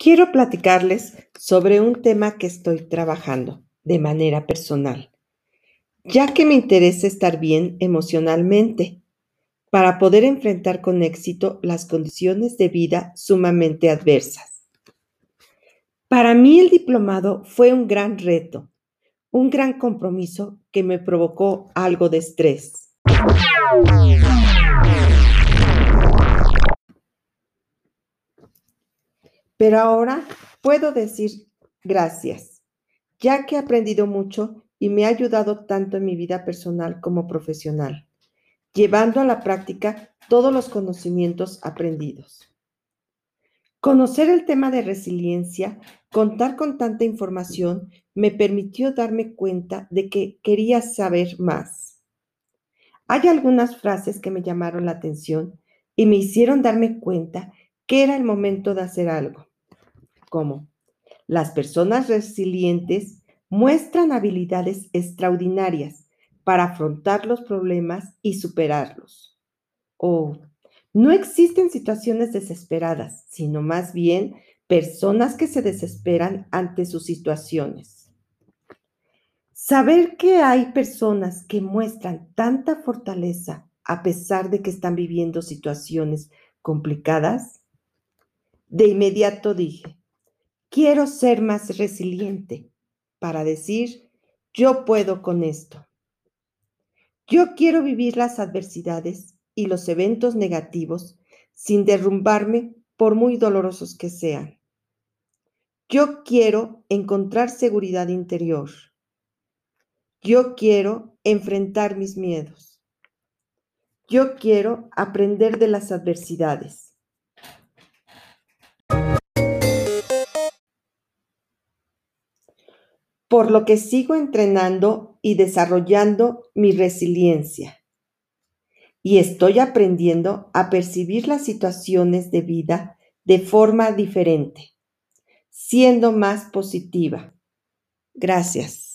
Quiero platicarles sobre un tema que estoy trabajando de manera personal, ya que me interesa estar bien emocionalmente para poder enfrentar con éxito las condiciones de vida sumamente adversas. Para mí el diplomado fue un gran reto, un gran compromiso que me provocó algo de estrés. Pero ahora puedo decir gracias, ya que he aprendido mucho y me ha ayudado tanto en mi vida personal como profesional, llevando a la práctica todos los conocimientos aprendidos. Conocer el tema de resiliencia, contar con tanta información, me permitió darme cuenta de que quería saber más. Hay algunas frases que me llamaron la atención y me hicieron darme cuenta que era el momento de hacer algo como las personas resilientes muestran habilidades extraordinarias para afrontar los problemas y superarlos. O no existen situaciones desesperadas, sino más bien personas que se desesperan ante sus situaciones. Saber que hay personas que muestran tanta fortaleza a pesar de que están viviendo situaciones complicadas, de inmediato dije, Quiero ser más resiliente para decir, yo puedo con esto. Yo quiero vivir las adversidades y los eventos negativos sin derrumbarme por muy dolorosos que sean. Yo quiero encontrar seguridad interior. Yo quiero enfrentar mis miedos. Yo quiero aprender de las adversidades. Por lo que sigo entrenando y desarrollando mi resiliencia. Y estoy aprendiendo a percibir las situaciones de vida de forma diferente, siendo más positiva. Gracias.